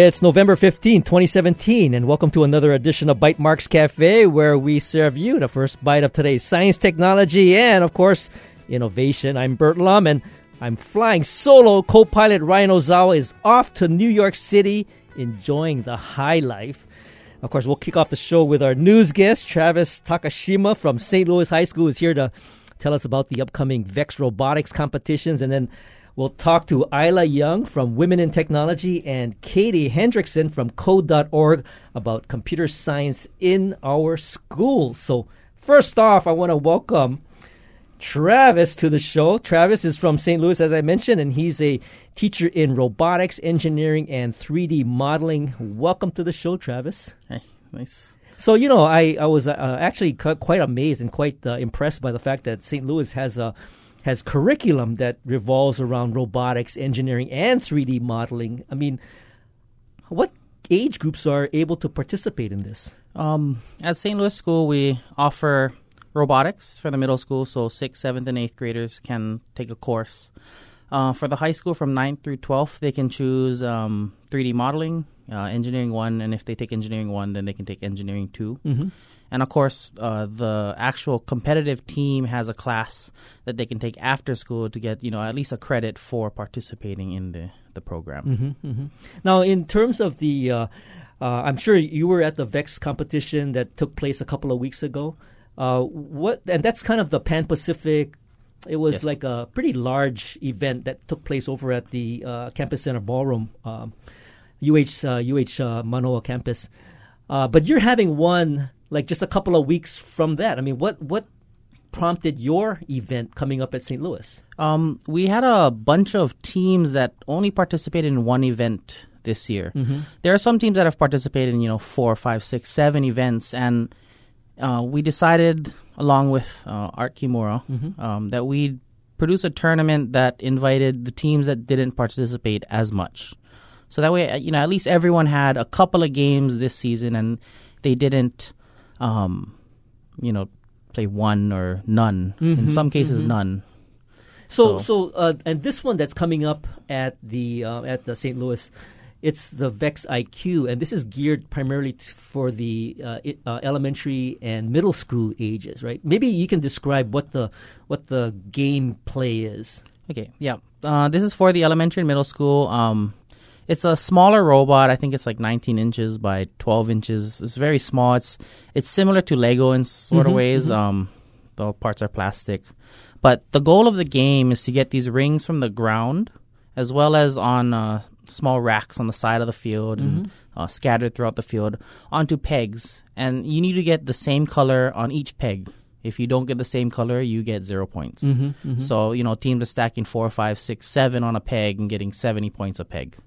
It's November 15, 2017, and welcome to another edition of Bytemarks Cafe, where we serve you the first bite of today's science, technology, and, of course, innovation. I'm Burt Lum, and I'm flying solo. Co pilot Ryan Ozawa is off to New York City, enjoying the high life. Of course, we'll kick off the show with our news guest, Travis Takashima from St. Louis High School, is here to tell us about the upcoming VEX robotics competitions, and then We'll talk to Isla Young from Women in Technology and Katie Hendrickson from Code.org about computer science in our schools. So, first off, I want to welcome Travis to the show. Travis is from St. Louis, as I mentioned, and he's a teacher in robotics, engineering, and 3D modeling. Welcome to the show, Travis. Hey, nice. So you know, I I was uh, actually quite amazed and quite uh, impressed by the fact that St. Louis has a has curriculum that revolves around robotics, engineering, and 3D modeling. I mean, what age groups are able to participate in this? Um, at St. Louis School, we offer robotics for the middle school, so sixth, seventh, and eighth graders can take a course. Uh, for the high school, from 9th through 12th, they can choose um, 3D modeling, uh, engineering 1, and if they take engineering 1, then they can take engineering 2. Mm-hmm. And of course, uh, the actual competitive team has a class that they can take after school to get, you know, at least a credit for participating in the, the program. Mm-hmm, mm-hmm. Now, in terms of the, uh, uh, I'm sure you were at the VEX competition that took place a couple of weeks ago. Uh, what and that's kind of the Pan Pacific. It was yes. like a pretty large event that took place over at the uh, Campus Center Ballroom, um, UH UH uh, Manoa campus. but you're having one like just a couple of weeks from that? I mean, what what prompted your event coming up at St. Louis? Um, we had a bunch of teams that only participated in one event this year. Mm-hmm. There are some teams that have participated in you know four, five, six, seven events, and uh, we decided along with uh, Art Kimura mm-hmm. um, that we'd produce a tournament that invited the teams that didn't participate as much. So that way, you know, at least everyone had a couple of games this season, and they didn't um, you know, play one or none. Mm-hmm, In some cases, mm-hmm. none. So, so, so uh, and this one that's coming up at the uh, at the St. Louis, it's the Vex IQ, and this is geared primarily t- for the uh, it, uh, elementary and middle school ages, right? Maybe you can describe what the what the game play is. Okay, yeah, uh, this is for the elementary and middle school. Um, it's a smaller robot. I think it's like 19 inches by 12 inches. It's very small. It's it's similar to Lego in sort mm-hmm, of ways. Mm-hmm. Um, the parts are plastic, but the goal of the game is to get these rings from the ground, as well as on uh, small racks on the side of the field mm-hmm. and uh, scattered throughout the field onto pegs. And you need to get the same color on each peg. If you don't get the same color, you get zero points. Mm-hmm, mm-hmm. So you know teams are stacking four, five, six, seven on a peg and getting seventy points a peg.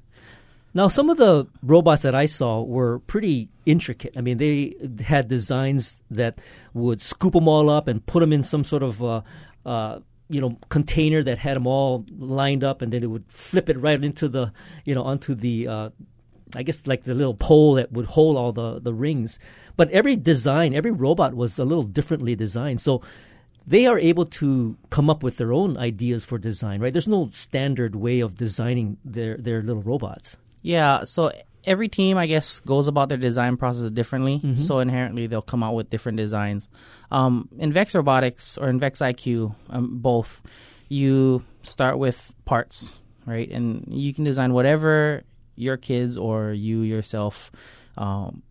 Now, some of the robots that I saw were pretty intricate. I mean, they had designs that would scoop them all up and put them in some sort of, uh, uh, you know, container that had them all lined up, and then it would flip it right into the, you know, onto the, uh, I guess like the little pole that would hold all the the rings. But every design, every robot was a little differently designed. So they are able to come up with their own ideas for design, right? There's no standard way of designing their their little robots. Yeah, so every team, I guess, goes about their design process differently. Mm-hmm. So inherently, they'll come out with different designs. Um, in Vex Robotics or in Vex IQ, um, both, you start with parts, right? And you can design whatever your kids or you yourself um,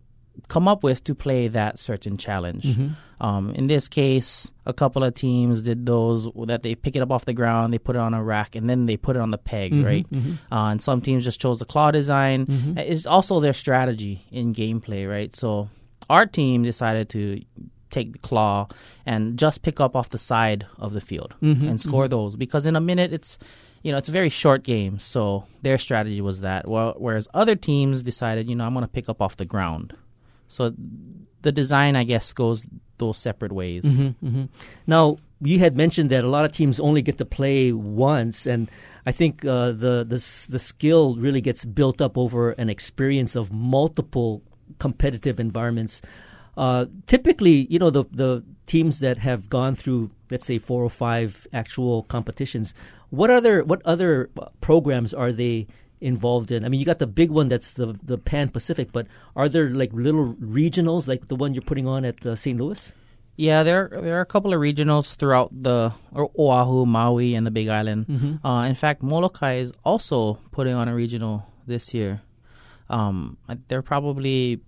come up with to play that certain challenge. Mm-hmm. Um, in this case, a couple of teams did those that they pick it up off the ground, they put it on a rack, and then they put it on the peg, mm-hmm, right? Mm-hmm. Uh, and some teams just chose the claw design. Mm-hmm. It's also their strategy in gameplay, right? So our team decided to take the claw and just pick up off the side of the field mm-hmm, and score mm-hmm. those because in a minute it's you know it's a very short game so their strategy was that well whereas other teams decided you know i'm going to pick up off the ground so the design, I guess, goes those separate ways. Mm-hmm, mm-hmm. Now, you had mentioned that a lot of teams only get to play once, and I think uh, the, the the skill really gets built up over an experience of multiple competitive environments. Uh, typically, you know, the the teams that have gone through, let's say, four or five actual competitions, what other what other programs are they involved in? I mean, you got the big one that's the the Pan Pacific, but are there like little regionals like the one you're putting on at uh, St. Louis? Yeah, there there are a couple of regionals throughout the or Oahu, Maui, and the Big Island. Mm-hmm. Uh, in fact, Molokai is also putting on a regional this year. Um, they're probably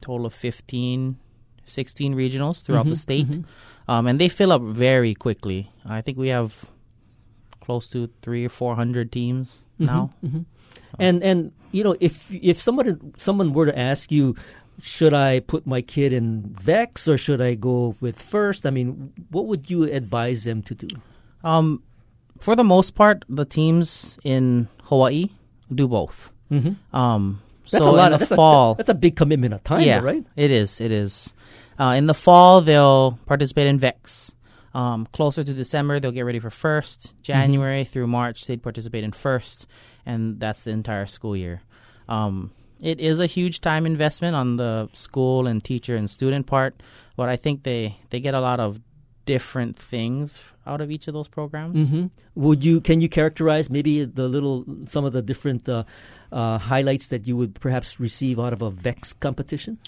total of 15, 16 regionals throughout the Mhm, state, mhm. um, and they fill up very quickly. I think we have close to three or four hundred teams now. Mhm. And and you know if if someone someone were to ask you, should I put my kid in Vex or should I go with First? I mean, what would you advise them to do? Um, for the most part, the teams in Hawaii do both. Mm-hmm. Um, That's so a lot. in of, the that's fall, A, that's a big commitment of time, yeah, right? It is. It is. Uh, in the fall, they'll participate in VEX. Um, closer to December, they'll get ready for first. January through March, they'd participate in first, and that's the entire school year. Um, it is a huge time investment on the school and teacher and student part, but I think they, they get a lot of different things out of each of those programs. Mm-hmm. Would you? Can you characterize maybe the little some of the different uh, uh, highlights that you would perhaps receive out of a Vex competition?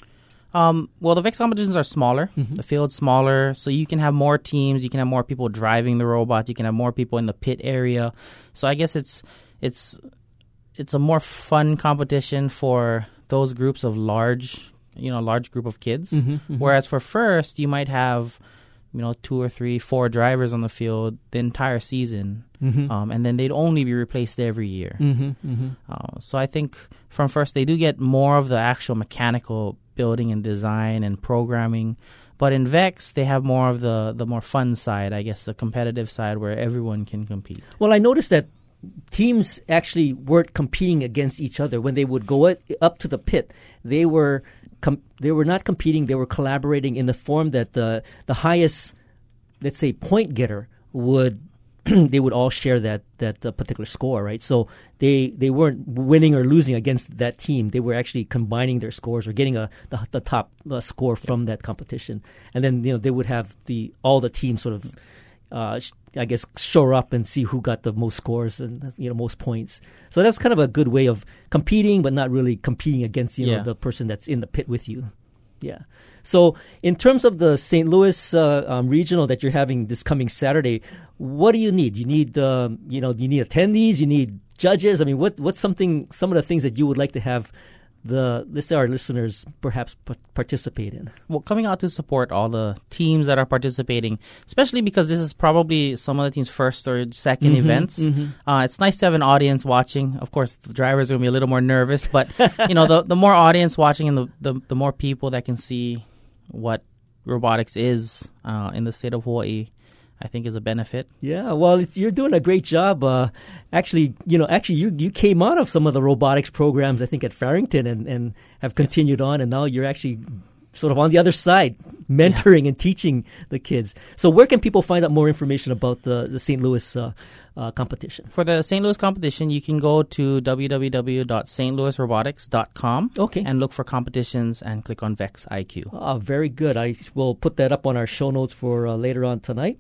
Um, well, the VEX competitions are smaller. Mhm. The field's smaller, so you can have more teams. You can have more people driving the robots. You can have more people in the pit area. So I guess it's it's it's a more fun competition for those groups of large, you know, large group of kids. Mm-hmm. Whereas for first, you might have you know two or three, four drivers on the field the entire season, Mm-hmm. um, and then they'd only be replaced every year. mm-hmm. Mm-hmm. Uh, so I think from first they do get more of the actual mechanical building and design and programming, but in Vex they have more of the the more fun side, I guess, the competitive side where everyone can compete. Well, I noticed that teams actually weren't competing against each other when they would go up to the pit. They were com- they were not competing. They were collaborating in the form that the the highest, let's say, point getter would. they would all share that that uh, particular score, right? So they they weren't winning or losing against that team. They were actually combining their scores or getting a the, the top uh, score from that competition, and then you know they would have the all the teams sort of uh, sh- I guess shore up and see who got the most scores and you know most points. So that's kind of a good way of competing, but not really competing against you know Yeah. the person that's in the pit with you. Yeah. So in terms of the St. Louis uh, um, regional that you're having this coming Saturday, what do you need? You need um, you know you need attendees, you need judges. I mean, what what's something some of the things that you would like to have the let's say our listeners perhaps p- participate in? Well, coming out to support all the teams that are participating, especially because this is probably some of the teams' first or 2nd Mhm, events. mhm. Uh, it's nice to have an audience watching. Of course, the drivers are going to be a little more nervous, but you know, the the more audience watching and the, the the more people that can see what robotics is uh, in the state of Hawaii, I think is a benefit. Yeah, well, it's, you're doing a great job. Uh, actually, you know, actually, you you came out of some of the robotics programs, I think, at Farrington, and, and have continued on, and now you're actually sort of on the other side, mentoring and teaching the kids. So, where can people find out more information about the the St. Louis uh, uh, competition? For the St. Louis competition, you can go to www.stlouisrobotics.com Okay. and look for competitions and click on VEX IQ. Ah, very good. I will put that up on our show notes for uh, later on tonight.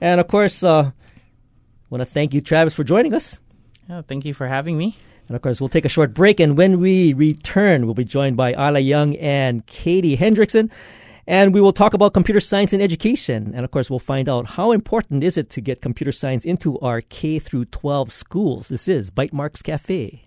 And of course, uh, want to thank you, Travis, for joining us. Yeah, thank you for having me. And of course, we'll take a short break. And when we return, we'll be joined by Isla Young and Katie Hendrickson. And we will talk about computer science in education. And of course, we'll find out how important is it to get computer science into our K through 12 schools. This is Bytemarks Cafe.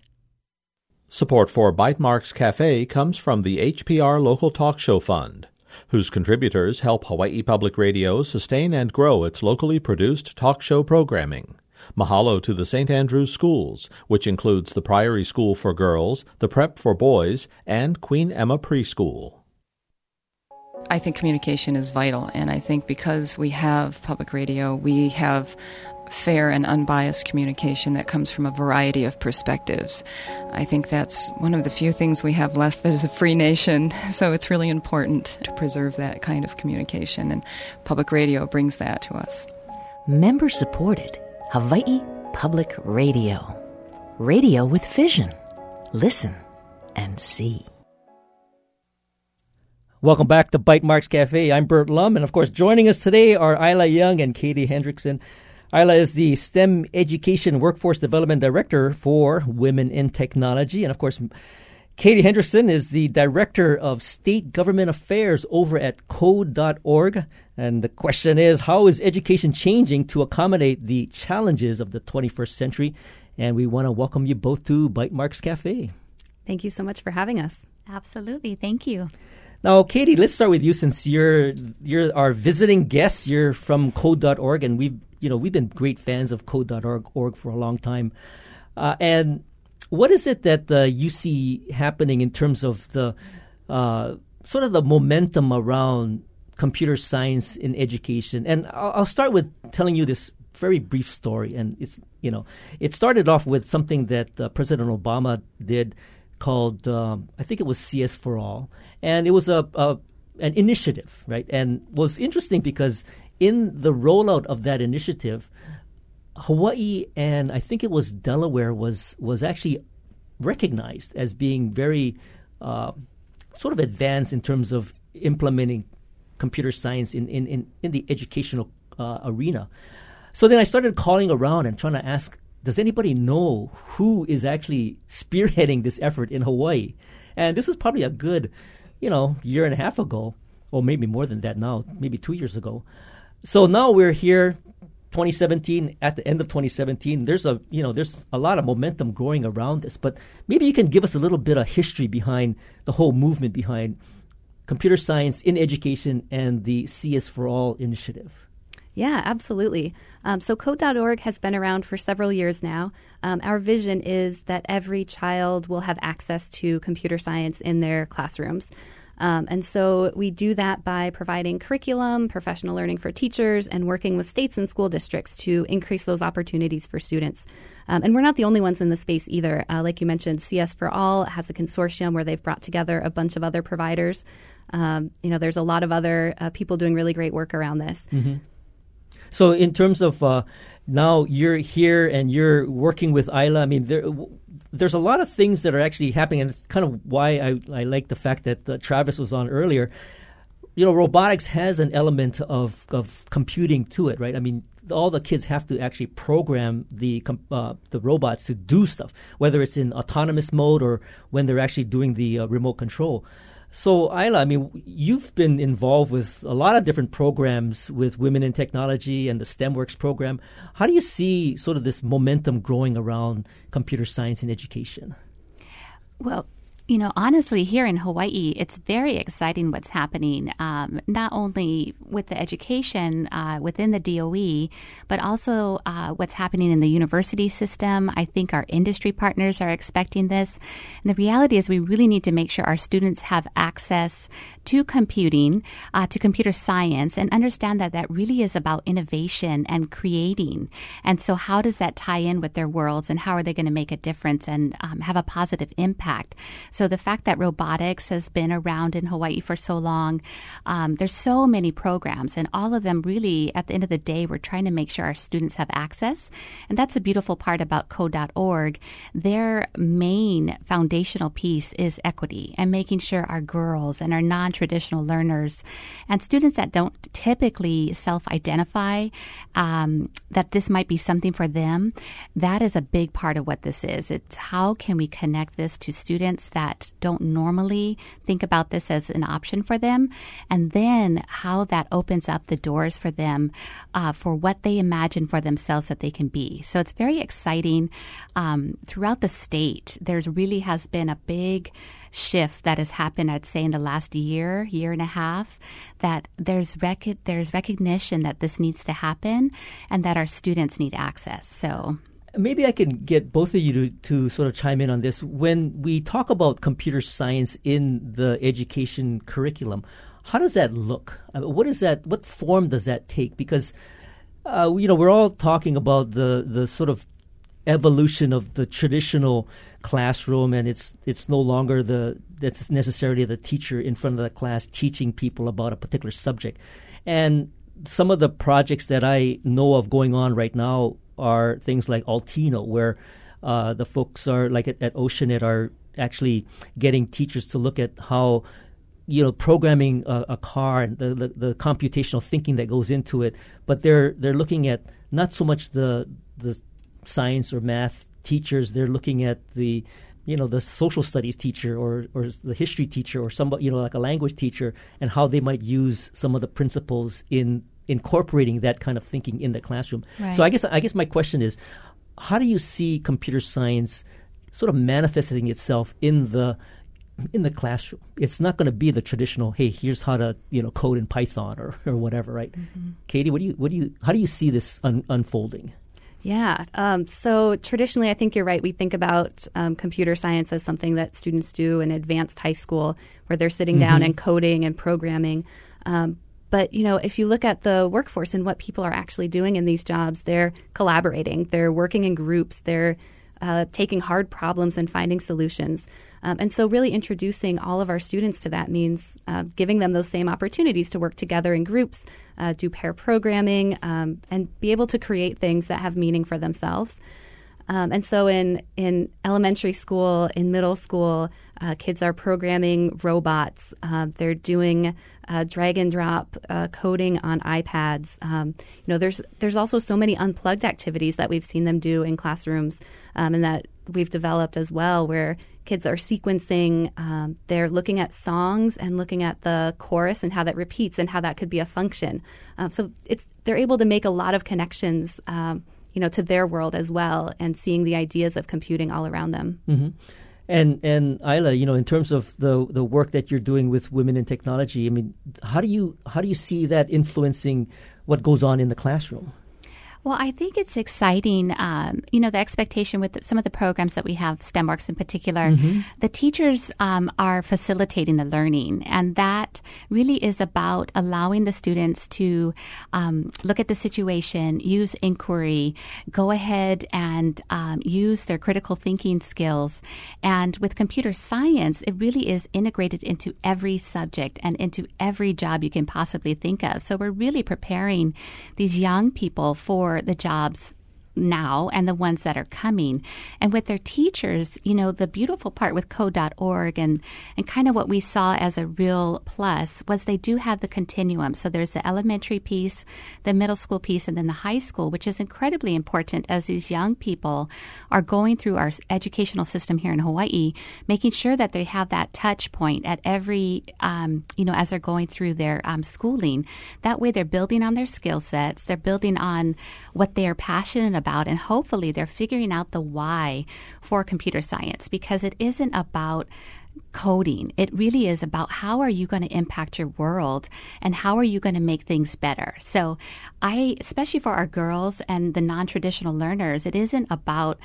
Support for Bytemarks Cafe comes from the HPR Local Talk Show Fund, whose contributors help Hawaii Public Radio sustain and grow its locally produced talk show programming. Mahalo to the St. Andrews Schools, which includes the Priory School for Girls, the Prep for Boys, and Queen Emma Preschool. I think communication is vital, and I think because we have public radio, we have fair and unbiased communication that comes from a variety of perspectives. I think that's one of the few things we have left as a free nation, so it's really important to preserve that kind of communication, and public radio brings that to us. Member supported Hawaii Public Radio. Radio with vision. Listen and see. Welcome back to Bytemarks Cafe. I'm Burt Lum. And of course, joining us today are Isla Young and Katie Hendrickson. Isla is the STEM Education Workforce Development Director for Women in Technology. And of course, Katie Hendrickson is the Director of State Government Affairs over at code.org. And the question is how is education changing to accommodate the challenges of the 21st century? And we want to welcome you both to Bytemarks Cafe. Thank you so much for having us. Absolutely. Thank you. Now, Katie, let's start with you since you're you're our visiting guest. You're from Code.org, and we've you know we've been great fans of Code.org for a long time. Uh, and what is it that uh, you see happening in terms of the uh, sort of the momentum around computer science in education? And I'll, I'll start with telling you this very brief story, and it's you know it started off with something that uh, President Obama did called um, I think it was CS for All, and it was a, a an initiative, right? And was interesting because in the rollout of that initiative, Hawaii and I think it was Delaware was was actually recognized as being very uh, sort of advanced in terms of implementing computer science in in, in, in the educational uh, arena. So then I started calling around and trying to ask, does anybody know who is actually spearheading this effort in Hawaii? And this was probably a good, you know, year and a half ago, or maybe more than that now, maybe two years ago. So now we're here 2017 at the end of 2017 there's a you know there's a lot of momentum growing around this but maybe you can give us a little bit of history behind the whole movement behind computer science in education and the CS for All initiative yeah, absolutely. Um, so, Code.org has been around for several years now. Um, our vision is that every child will have access to computer science in their classrooms. Um, and so we do that by providing curriculum, professional learning for teachers, and working with states and school districts to increase those opportunities for students. Um, and we're not the only ones in the space either. Uh, like you mentioned, CS for All has a consortium where they've brought together a bunch of other providers. Um, you know, there's a lot of other uh, people doing really great work around this. Mm-hmm. So, in terms of uh, now you're here and you're working with Isla, I mean, there, there's a lot of things that are actually happening, and it's kind of why I, I like the fact that uh, Travis was on earlier. You know, robotics has an element of, of computing to it, right? I mean, all the kids have to actually program the uh, the robots to do stuff, whether it's in autonomous mode or when they're actually doing the uh, remote control. So, Isla, I mean, you've been involved with a lot of different programs with Women in Technology and the STEMWorks program. How do you see sort of this momentum growing around computer science in education? Well, you know, honestly, here in Hawaii, it's very exciting what's happening, um, not only with the education uh, within the DOE, but also uh, what's happening in the university system. I think our industry partners are expecting this. And the reality is, we really need to make sure our students have access to computing, uh, to computer science, and understand that that really is about innovation and creating. And so, how does that tie in with their worlds, and how are they going to make a difference and um, have a positive impact? So the fact that robotics has been around in Hawaii for so long, um, there's so many programs, and all of them really, at the end of the day, we're trying to make sure our students have access. And that's a beautiful part about code.org. Their main foundational piece is equity and making sure our girls and our non traditional learners and students that don't typically self identify um, that this might be something for them, that is a big part of what this is. It's how can we connect this to students that that don't normally think about this as an option for them, and then how that opens up the doors for them uh, for what they imagine for themselves that they can be. So it's very exciting. Um, throughout the state, there's really has been a big shift that has happened, I'd say, in the last year, year and a half, that there's rec- there's recognition that this needs to happen and that our students need access. So Maybe I can get both of you to, to sort of chime in on this. When we talk about computer science in the education curriculum, how does that look? what is that? What form does that take? Because uh, you know we're all talking about the the sort of evolution of the traditional classroom, and it's it's no longer the that's necessarily the teacher in front of the class teaching people about a particular subject. And some of the projects that I know of going on right now are things like Altino, where uh, the folks are like at, at Oceanit are actually getting teachers to look at how you know programming a, a car and the, the, the, computational thinking that goes into it but they're they're looking at not so much the the science or math teachers. They're looking at the you know the social studies teacher or or the history teacher or somebody you know like a language teacher and how they might use some of the principles in incorporating that kind of thinking in the classroom. Right. So I guess I guess my question is, how do you see computer science sort of manifesting itself in the in the classroom? It's not going to be the traditional, hey, here's how to you know code in Python or, or whatever, right? Katie, what do you what do you how do you see this un- unfolding? Yeah. Um, so traditionally, I think you're right. We think about um, computer science as something that students do in advanced high school, where they're sitting down and coding and programming. Um, but you know, if you look at the workforce and what people are actually doing in these jobs, they're collaborating, they're working in groups, they're uh, taking hard problems and finding solutions. Um, and so, really introducing all of our students to that means uh, giving them those same opportunities to work together in groups, uh, do pair programming, um, and be able to create things that have meaning for themselves. Um, and so, in in elementary school, in middle school, uh, kids are programming robots. Uh, they're doing uh, drag and drop uh, coding on iPads. Um, you know, there's there's also so many unplugged activities that we've seen them do in classrooms, um, and that we've developed as well, where kids are sequencing. Um, they're looking at songs and looking at the chorus and how that repeats and how that could be a function. Um, so it's they're able to make a lot of connections. Um, you know, to their world as well, and seeing the ideas of computing all around them. Mm-hmm. And and Isla, you know, in terms of the the work that you're doing with women in technology, I mean, how do you how do you see that influencing what goes on in the classroom? Well, I think it's exciting. Um, you know, the expectation with some of the programs that we have, STEMWorks in particular, the teachers um, are facilitating the learning, and that really is about allowing the students to um, look at the situation, use inquiry, go ahead and um, use their critical thinking skills. And with computer science, it really is integrated into every subject and into every job you can possibly think of. So we're really preparing these young people for the jobs now and the ones that are coming. And with their teachers, you know, the beautiful part with code.org and, and kind of what we saw as a real plus was they do have the continuum. So there's the elementary piece, the middle school piece, and then the high school, which is incredibly important as these young people are going through our educational system here in Hawaii, making sure that they have that touch point at every, um, you know, as they're going through their um, schooling. That way they're building on their skill sets, they're building on what they are passionate about, and hopefully they're figuring out the why for computer science because it isn't about coding. It really is about how are you going to impact your world and how are you going to make things better. So, I, especially for our girls and the non traditional learners, it isn't about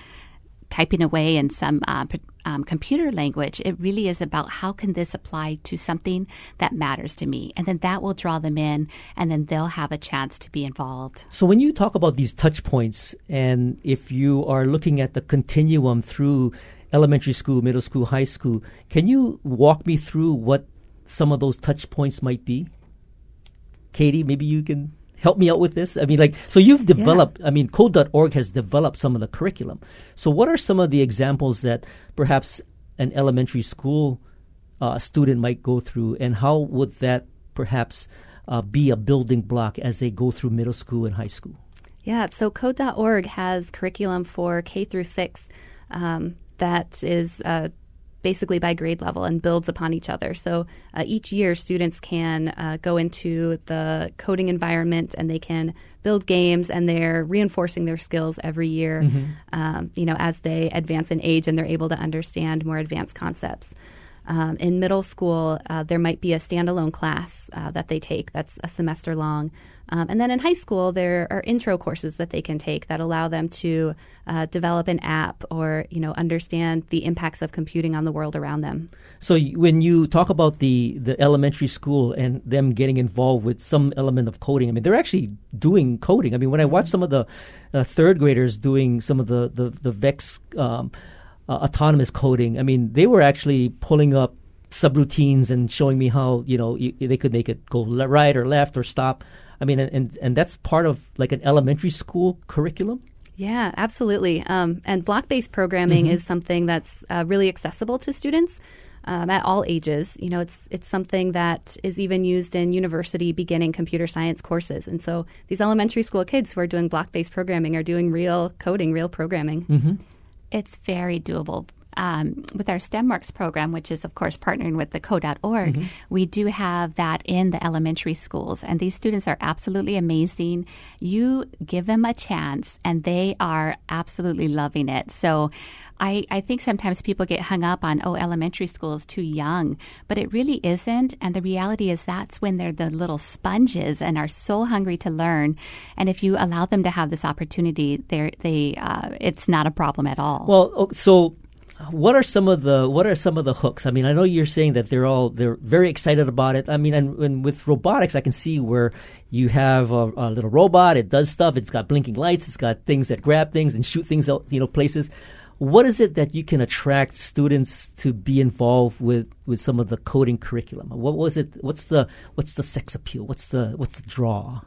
typing away in some uh, um, computer language. It really is about how can this apply to something that matters to me, and then that will draw them in, and then they'll have a chance to be involved. So when you talk about these touch points, and if you are looking at the continuum through elementary school, middle school, high school, can you walk me through what some of those touch points might be? Katie, maybe you can help me out with this. I mean, like, so you've developed, I mean, code.org has developed some of the curriculum. So, what are some of the examples that perhaps an elementary school uh, student might go through, and how would that perhaps uh, be a building block as they go through middle school and high school? Yeah, so code.org has curriculum for K through six um, that is uh, basically by grade level and builds upon each other. So uh, each year, students can uh, go into the coding environment and they can build games, and they're reinforcing their skills every year. Um, you know, as they advance in age and they're able to understand more advanced concepts. Um, in middle school, uh, there might be a standalone class uh, that they take that's a semester long. Um, and then in high school, there are intro courses that they can take that allow them to uh, develop an app or you know understand the impacts of computing on the world around them. So when you talk about the, the elementary school and them getting involved with some element of coding, I mean they're actually doing coding. I mean when I watch some of the uh, third graders doing some of the the, the Vex um, uh, autonomous coding, I mean they were actually pulling up subroutines and showing me how you know y they could make it go le- right or left or stop. I mean and, and and that's part of like an elementary school curriculum. Yeah, absolutely. Um, and block based programming is something that's uh, really accessible to students. um, at all ages. You know, it's it's something that is even used in university beginning computer science courses. And so these elementary school kids who are doing block based programming are doing real coding, real programming. Mm-hmm. It's very doable. Um, with our STEMworks program, which is, of course, partnering with the code.org, mm-hmm. we do have that in the elementary schools. And these students are absolutely amazing. You give them a chance, and they are absolutely loving it. So I, I think sometimes people get hung up on, oh, elementary school is too young, but it really isn't. And the reality is that's when they're the little sponges and are so hungry to learn. And if you allow them to have this opportunity, they're, they, uh, it's not a problem at all. Well, so what are some of the what are some of the hooks? I mean, I know you're saying that they're all they're very excited about it. I mean, and, and with robotics, I can see where you have a, a, little robot. It does stuff. It's got blinking lights. It's got things that grab things and shoot things out, you know, places. What is it that you can attract students to be involved with, with some of the coding curriculum? What was it? What's the what's the sex appeal? What's the what's the draw?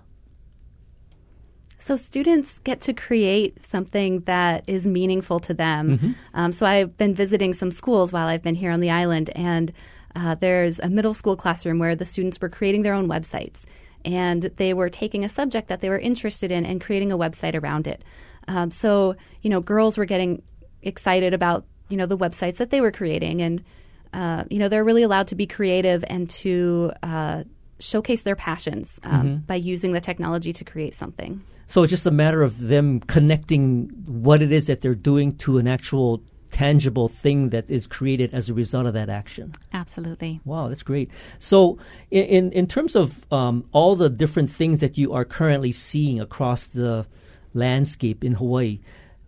So students get to create something that is meaningful to them. Mm-hmm. Um, so I've been visiting some schools while I've been here on the island, and uh, there's a middle school classroom where the students were creating their own websites, and they were taking a subject that they were interested in and creating a website around it. Um, so you know, girls were getting excited about you know the websites that they were creating, and uh, you know they're really allowed to be creative and to uh, showcase their passions um, mm-hmm. by using the technology to create something. So it's just a matter of them connecting what it is that they're doing to an actual tangible thing that is created as a result of that action. Absolutely. Wow, that's great. So, in in terms of um, all the different things that you are currently seeing across the landscape in Hawaii,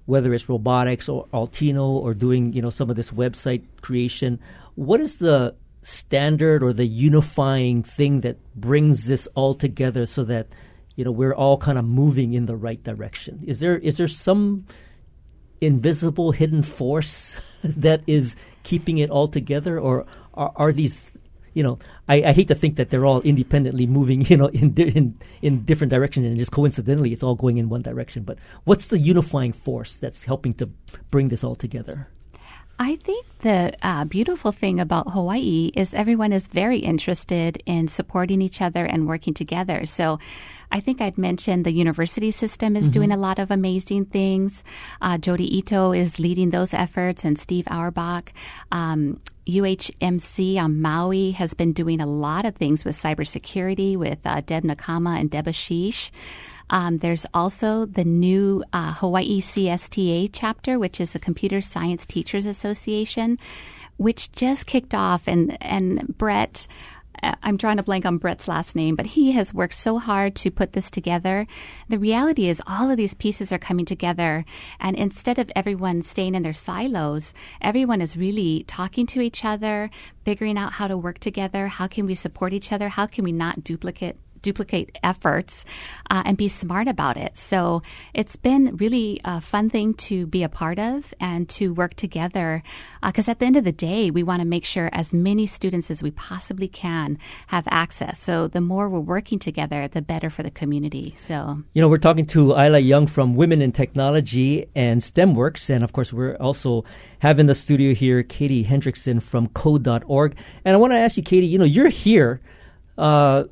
whether it's robotics or Altino or doing you know some of this website creation. What is the standard or the unifying thing that brings this all together so that you know we're all kind of moving in the right direction? Is there is there some invisible hidden force that is keeping it all together, or are, are these you know, I, I, hate to think that they're all independently moving, you know, in, in in different directions, and just coincidentally, it's all going in one direction. But what's the unifying force that's helping to bring this all together? I think the uh, beautiful thing about Hawaii is everyone is very interested in supporting each other and working together. So I think I'd mentioned the university system is mm-hmm. doing a lot of amazing things. Uh, Jodi Ito is leading those efforts, and Steve Auerbach. Um, UHMC on Maui has been doing a lot of things with cybersecurity with uh, Deb Nakama and Deb Ashish. Um, there's also the new uh, Hawaii CSTA chapter, which is the Computer Science Teachers Association, which just kicked off. And, and Brett, uh, I'm trying to blank on Brett's last name, but he has worked so hard to put this together. The reality is, all of these pieces are coming together, and instead of everyone staying in their silos, everyone is really talking to each other, figuring out how to work together. How can we support each other? How can we not duplicate duplicate efforts uh, and be smart about it. So it's been really a fun thing to be a part of and to work together because uh, at the end of the day, we want to make sure as many students as we possibly can have access. So the more we're working together, the better for the community. So, you know, we're talking to Isla Young from Women in Technology and STEMworks. And of course, we're also having the studio here Katie Hendrickson from code.org. And I want to ask you, Katie, you know, you're here. Uh,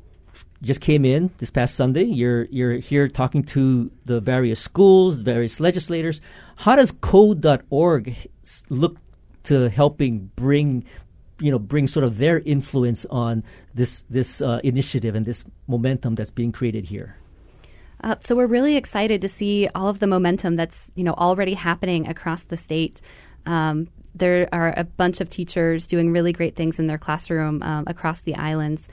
just came in this past Sunday. You're you're here talking to the various schools, various legislators. How does code.org look to helping bring you know bring sort of their influence on this this uh, initiative and this momentum that's being created here? Uh, so we're really excited to see all of the momentum that's you know already happening across the state. Um, there are a bunch of teachers doing really great things in their classroom um, across the islands.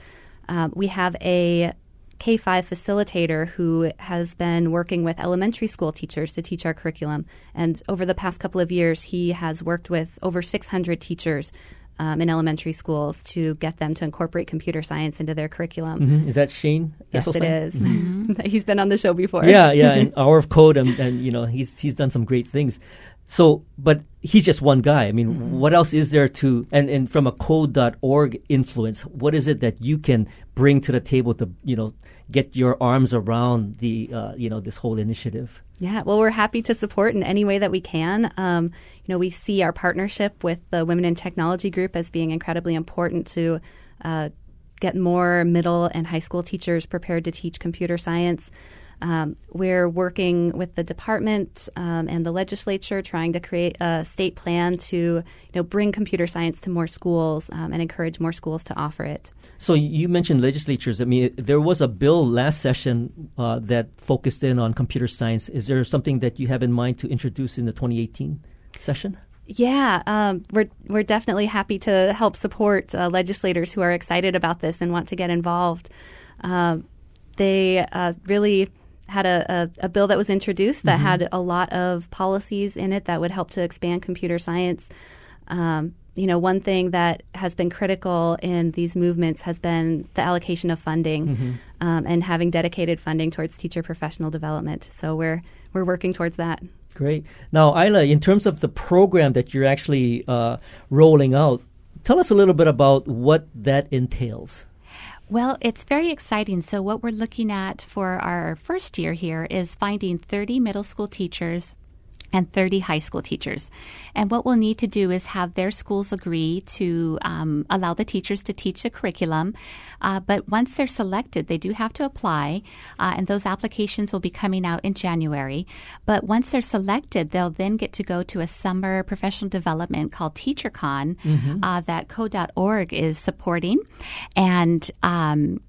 Um, we have a K 5 facilitator who has been working with elementary school teachers to teach our curriculum. And over the past couple of years, he has worked with over 600 teachers um, in elementary schools to get them to incorporate computer science into their curriculum. Mm-hmm. Is that Shane? Yes, it is. Mm-hmm. he's been on the show before. Yeah, yeah, and Hour of Code, and, and, you know he's he's done some great things. So, but he's just one guy. I mean, mm-hmm. what else is there to, and, and from a code.org influence, what is it that you can bring to the table to, you know, get your arms around the uh, you know this whole initiative. Yeah, well, we're happy to support in any way that we can. Um, you know, we see our partnership with the Women in Technology Group as being incredibly important to uh, get more middle and high school teachers prepared to teach computer science. Um, we're working with the department um, and the legislature, trying to create a state plan to you know bring computer science to more schools um, and encourage more schools to offer it. So you mentioned legislatures. I mean, there was a bill last session uh, that focused in on computer science. Is there something that you have in mind to introduce in the 2018 session? Yeah, um, we're we're definitely happy to help support uh, legislators who are excited about this and want to get involved. Uh, they uh, really had a, a, a, bill that was introduced that mm-hmm. had a lot of policies in it that would help to expand computer science. Um, you know, one thing that has been critical in these movements has been the allocation of funding mm-hmm. um, and having dedicated funding towards teacher professional development. So we're we're working towards that. Great. Now, Isla, in terms of the program that you're actually uh, rolling out, tell us a little bit about what that entails. Well, it's very exciting. So, what we're looking at for our first year here is finding 30 middle school teachers and 30 high school teachers. And what we'll need to do is have their schools agree to um, allow the teachers to teach a curriculum. Uh, but once they're selected, they do have to apply, uh, and those applications will be coming out in January. But once they're selected, they'll then get to go to a summer professional development called TeacherCon mm-hmm. uh, that code.org is supporting. And um,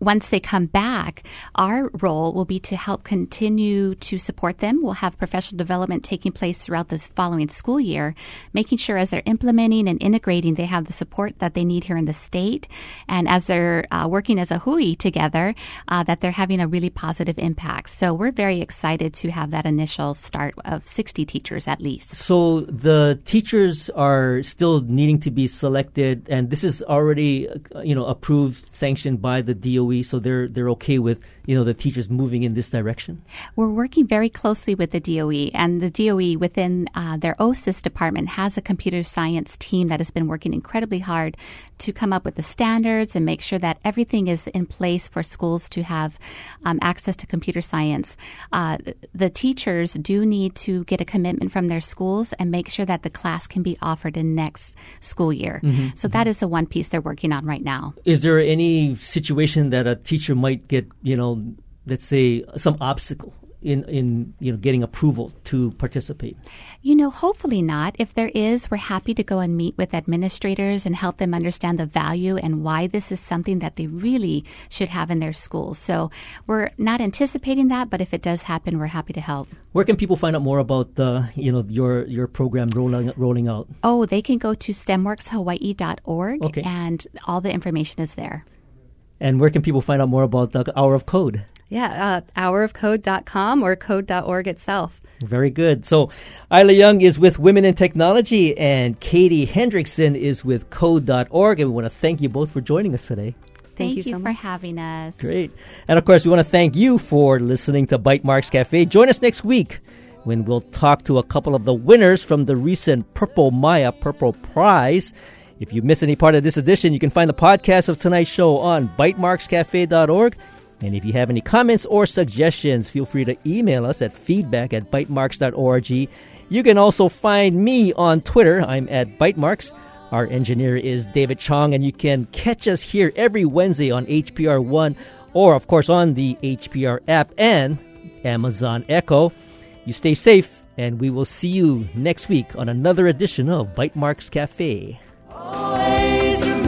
once they come back, our role will be to help continue to support them. We'll have professional development taking place throughout this following school year, making sure as they're implementing and integrating, they have the support that they need here in the state. And as they're uh, working as a hui together, uh, that they're having a really positive impact. So we're very excited to have that initial start of 60 teachers at least. So the teachers are still needing to be selected, and this is already, uh, you know, approved, sanctioned by the DOE DOE, so they're they're okay with you know the teachers moving in this direction? We're working very closely with the DOE, and the DOE within uh, their OSIS department has a computer science team that has been working incredibly hard to come up with the standards and make sure that everything is in place for schools to have um, access to computer science. Uh, the teachers do need to get a commitment from their schools and make sure that the class can be offered in next school year. Mm-hmm. So mm-hmm. that is the one piece they're working on right now. Is there any situation that a teacher might get, you know, let's say some obstacle in, in you know getting approval to participate? You know, hopefully not. If there is, we're happy to go and meet with administrators and help them understand the value and why this is something that they really should have in their schools. So we're not anticipating that, but if it does happen, we're happy to help. Where can people find out more about uh, you know your your program rolling rolling out? Oh, they can go to stemworkshawaii.org okay. and all the information is there. And where can people find out more about the Hour of Code? Yeah, uh, hourofcode.com or code.org itself. Very good. So, Isla Young is with Women in Technology, and Katie Hendrickson is with Code.org. And we want to thank you both for joining us today. Thank, thank you, you so for having us. Great. And of course, we want to thank you for listening to Bytemarks Cafe. Join us next week when we'll talk to a couple of the winners from the recent Purple Mai'a Purple Prize. If you miss any part of this edition, you can find the podcast of tonight's show on bytemarkscafe.org. And if you have any comments or suggestions, feel free to email us at feedback at bytemarks.org. You can also find me on Twitter. I'm at bytemarks. Our engineer is David Chong, and you can catch us here every Wednesday on HPR One or, of course, on the HPR app and Amazon Echo. You stay safe, and we will see you next week on another edition of Bytemarks Cafe. Always